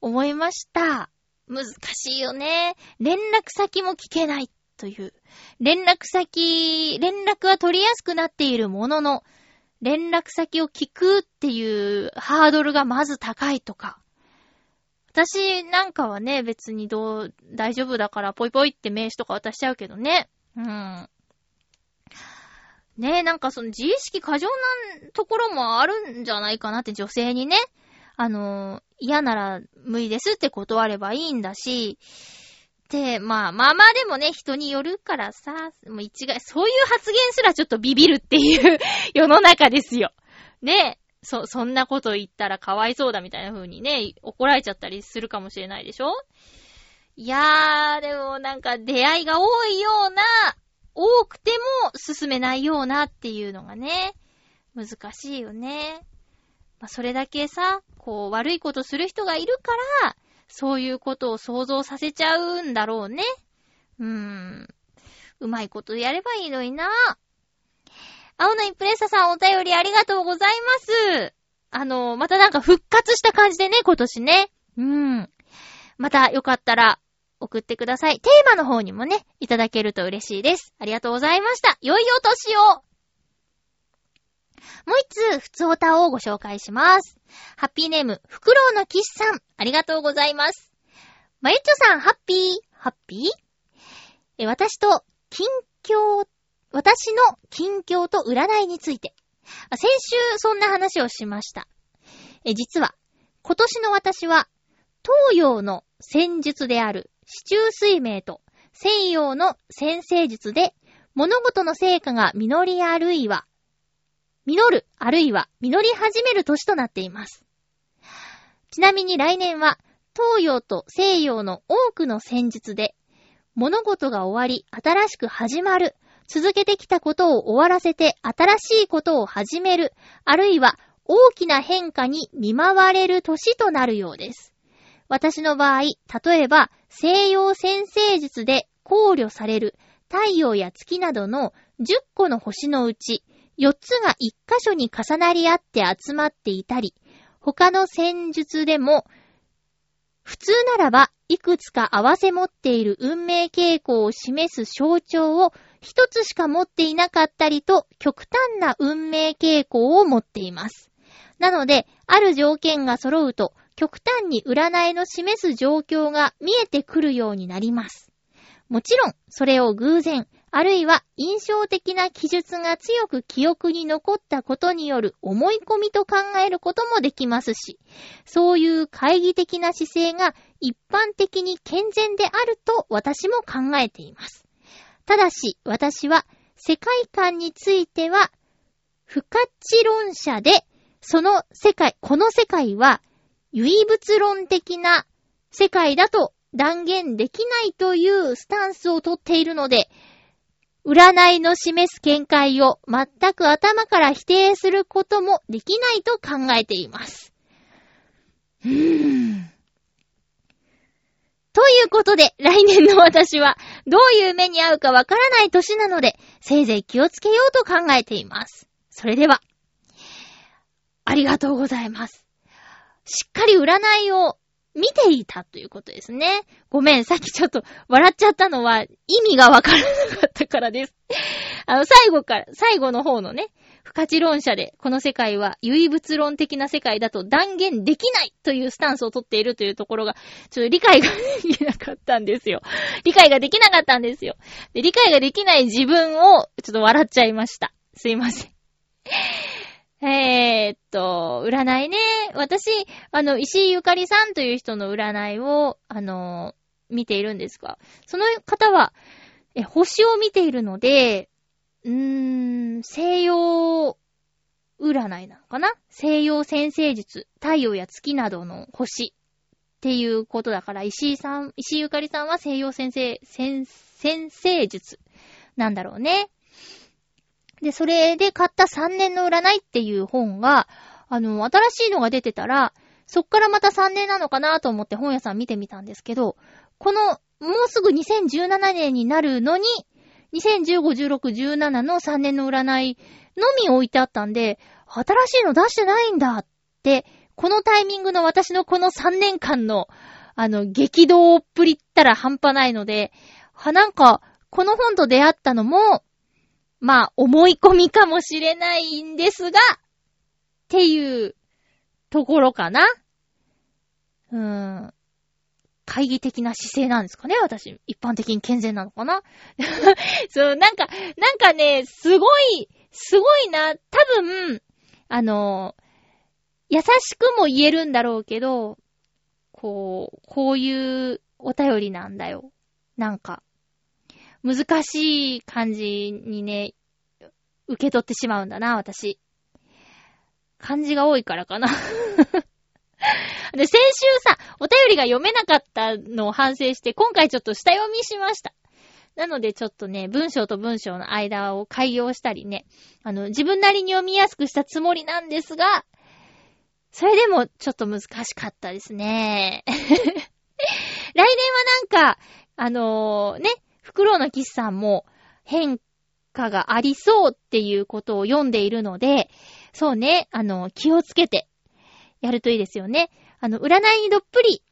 思いました。難しいよね。連絡先も聞けないという。連絡先、連絡は取りやすくなっているものの、連絡先を聞くっていうハードルがまず高いとか。私なんかはね、別にどう、大丈夫だからポイポイって名刺とか渡しちゃうけどね。うん。ねえ、なんかその自意識過剰なところもあるんじゃないかなって女性にね。あの、嫌なら無理ですって断ればいいんだし、で、まあ、まあまあでもね、人によるからさ、もう一概、そういう発言すらちょっとビビるっていう 世の中ですよ。ねえそ、そんなこと言ったらかわいそうだみたいな風にね、怒られちゃったりするかもしれないでしょ？いやー、でもなんか出会いが多いような、多くても進めないようなっていうのがね、難しいよね。まあ、それだけさ、こう、悪いことする人がいるから、そういうことを想像させちゃうんだろうね。うーん。うまいことやればいいのにな。青のインプレッサさんお便りありがとうございます。あの、またなんか復活した感じでね、今年ね。うん。またよかったら送ってください。テーマの方にもね、いただけると嬉しいです。ありがとうございました。良いお年をもう一つ、ふつおたをご紹介します。ハッピーネーム、フクロウのキスさん。ありがとうございます。まゆっちょさん、ハッピーハッピー？え、私と近況、私の近況と占いについて。先週そんな話をしました。え、実は、今年の私は、東洋の戦術である市中水明と西洋の先生術で物事の成果が実りあるいは、実るあるいは実り始める年となっています。ちなみに来年は東洋と西洋の多くの戦術で物事が終わり新しく始まる、続けてきたことを終わらせて新しいことを始める、あるいは大きな変化に見舞われる年となるようです。私の場合、例えば西洋先生術で考慮される太陽や月などの10個の星のうち4つが1箇所に重なり合って集まっていたり、他の戦術でも普通ならばいくつか合わせ持っている運命傾向を示す象徴を一つしか持っていなかったりと極端な運命傾向を持っています。なので、ある条件が揃うと極端に占いの示す状況が見えてくるようになります。もちろん、それを偶然、あるいは印象的な記述が強く記憶に残ったことによる思い込みと考えることもできますし、そういう懐疑的な姿勢が一般的に健全であると私も考えています。ただし、私は世界観については不可知論者で、その世界、この世界は唯物論的な世界だと断言できないというスタンスをとっているので、占いの示す見解を全く頭から否定することもできないと考えています。うーん。ということで、来年の私はどういう目に遭うかわからない年なので、せいぜい気をつけようと考えています。それでは、ありがとうございます。しっかり占いを見ていたということですね。ごめん、さっきちょっと笑っちゃったのは意味がわからなかったからです。あの、最後から、最後の方のね、不可知論者で、この世界は唯物論的な世界だと断言できないというスタンスをとっているというところが、ちょっと理解ができなかったんですよ。理解ができなかったんですよ。で、理解ができない自分を、ちょっと笑っちゃいました。すいません。えー、っと、占いね。私、あの、石井ゆかりさんという人の占いを、あの、見ているんですが、その方は、え、星を見ているので、うーん、西洋占いなのかな？西洋先生術、太陽や月などの星っていうことだから、石井さん、石井ゆかりさんは西洋先生、先、先生術なんだろうね。で、それで買った3年の占いっていう本が、あの、新しいのが出てたら、そっからまた3年なのかなと思って本屋さん見てみたんですけど、この、もうすぐ2017年になるのに、2015、16、17の3年の占いのみ置いてあったんで、新しいの出してないんだって、このタイミングの私のこの3年間の、あの、激動っぷりったら半端ないので、は、なんか、この本と出会ったのも、まあ、思い込みかもしれないんですが、っていうところかな。うーん。会議的な姿勢なんですかね私、一般的に健全なのかな そう、なんか、なんかね、すごい、すごいな。多分、あの、優しくも言えるんだろうけど、こう、こういうお便りなんだよ。なんか、難しい感じにね、受け取ってしまうんだな、私。漢字が多いからかな で、先週さ、お便りが読めなかったのを反省して、今回ちょっと下読みしました。なのでちょっとね、文章と文章の間を改行したりね、あの、自分なりに読みやすくしたつもりなんですが、それでもちょっと難しかったですね。来年はなんか、あのー、ね、フクロウのキスさんも変化がありそうっていうことを読んでいるので、そうね、あの、気をつけてやるといいですよね。あの、占いにどっぷり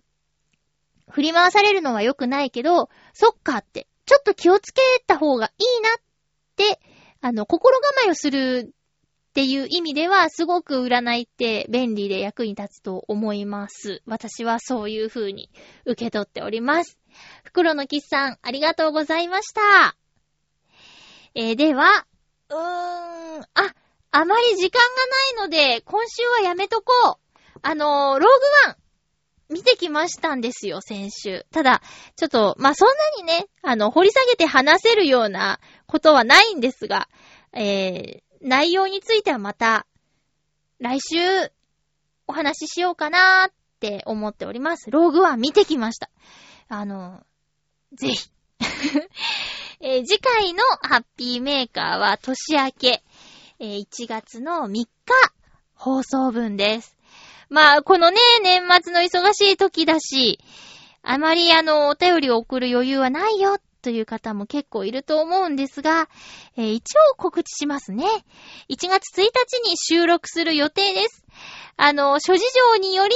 振り回されるのは良くないけど、そっかって、ちょっと気をつけた方がいいなって、あの、心構えをするっていう意味では、すごく占いって便利で役に立つと思います。私はそういう風に受け取っております。袋のキスさん、ありがとうございました。えーでは、うーん、あ、あまり時間がないので、今週はやめとこう。あのーローグワン、見てきましたんですよ、先週。ただ、ちょっと、まあ、そんなにね、あの、掘り下げて話せるようなことはないんですが、えー、内容についてはまた、来週、お話ししようかなーって思っております。ローグワン見てきました。あの、ぜひ。えー次回のハッピーメーカーは年明け、えー1月の3日放送分です。まあ、このね、年末の忙しい時だし、あまりあの、お便りを送る余裕はないよという方も結構いると思うんですが、えー一応告知しますね。1月1日に収録する予定です。あの、諸事情により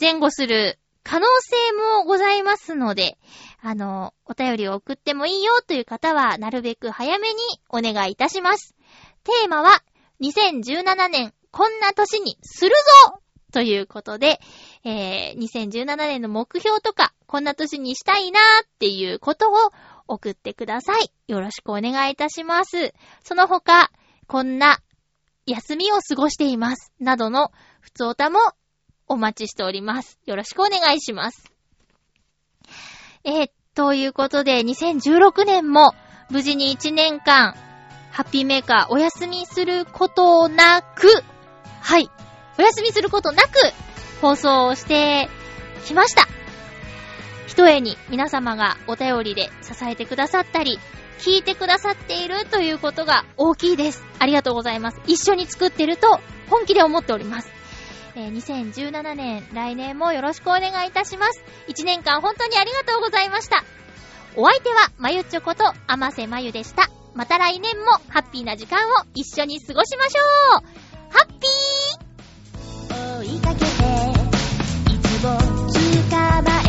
前後する可能性もございますので、あの、お便りを送ってもいいよという方は、なるべく早めにお願いいたします。テーマは、2017年、こんな年にするぞということで、えー、2017年の目標とか、こんな年にしたいなーっていうことを送ってください。よろしくお願いいたします。その他、こんな休みを過ごしています。などの、ふつおたもお待ちしております。よろしくお願いします。えー、ということで、2016年も無事に1年間、ハッピーメーカーお休みすることなく、はい、お休みすることなく放送をしてきました。一重に皆様がお便りで支えてくださったり、聞いてくださっているということが大きいです。ありがとうございます。一緒に作ってると本気で思っております。えー、2017年、来年もよろしくお願いいたします。1年間本当にありがとうございました。お相手は、まゆちょこと、あませまゆでした。また来年もハッピーな時間を一緒に過ごしましょうハッピー追いかけていつも近場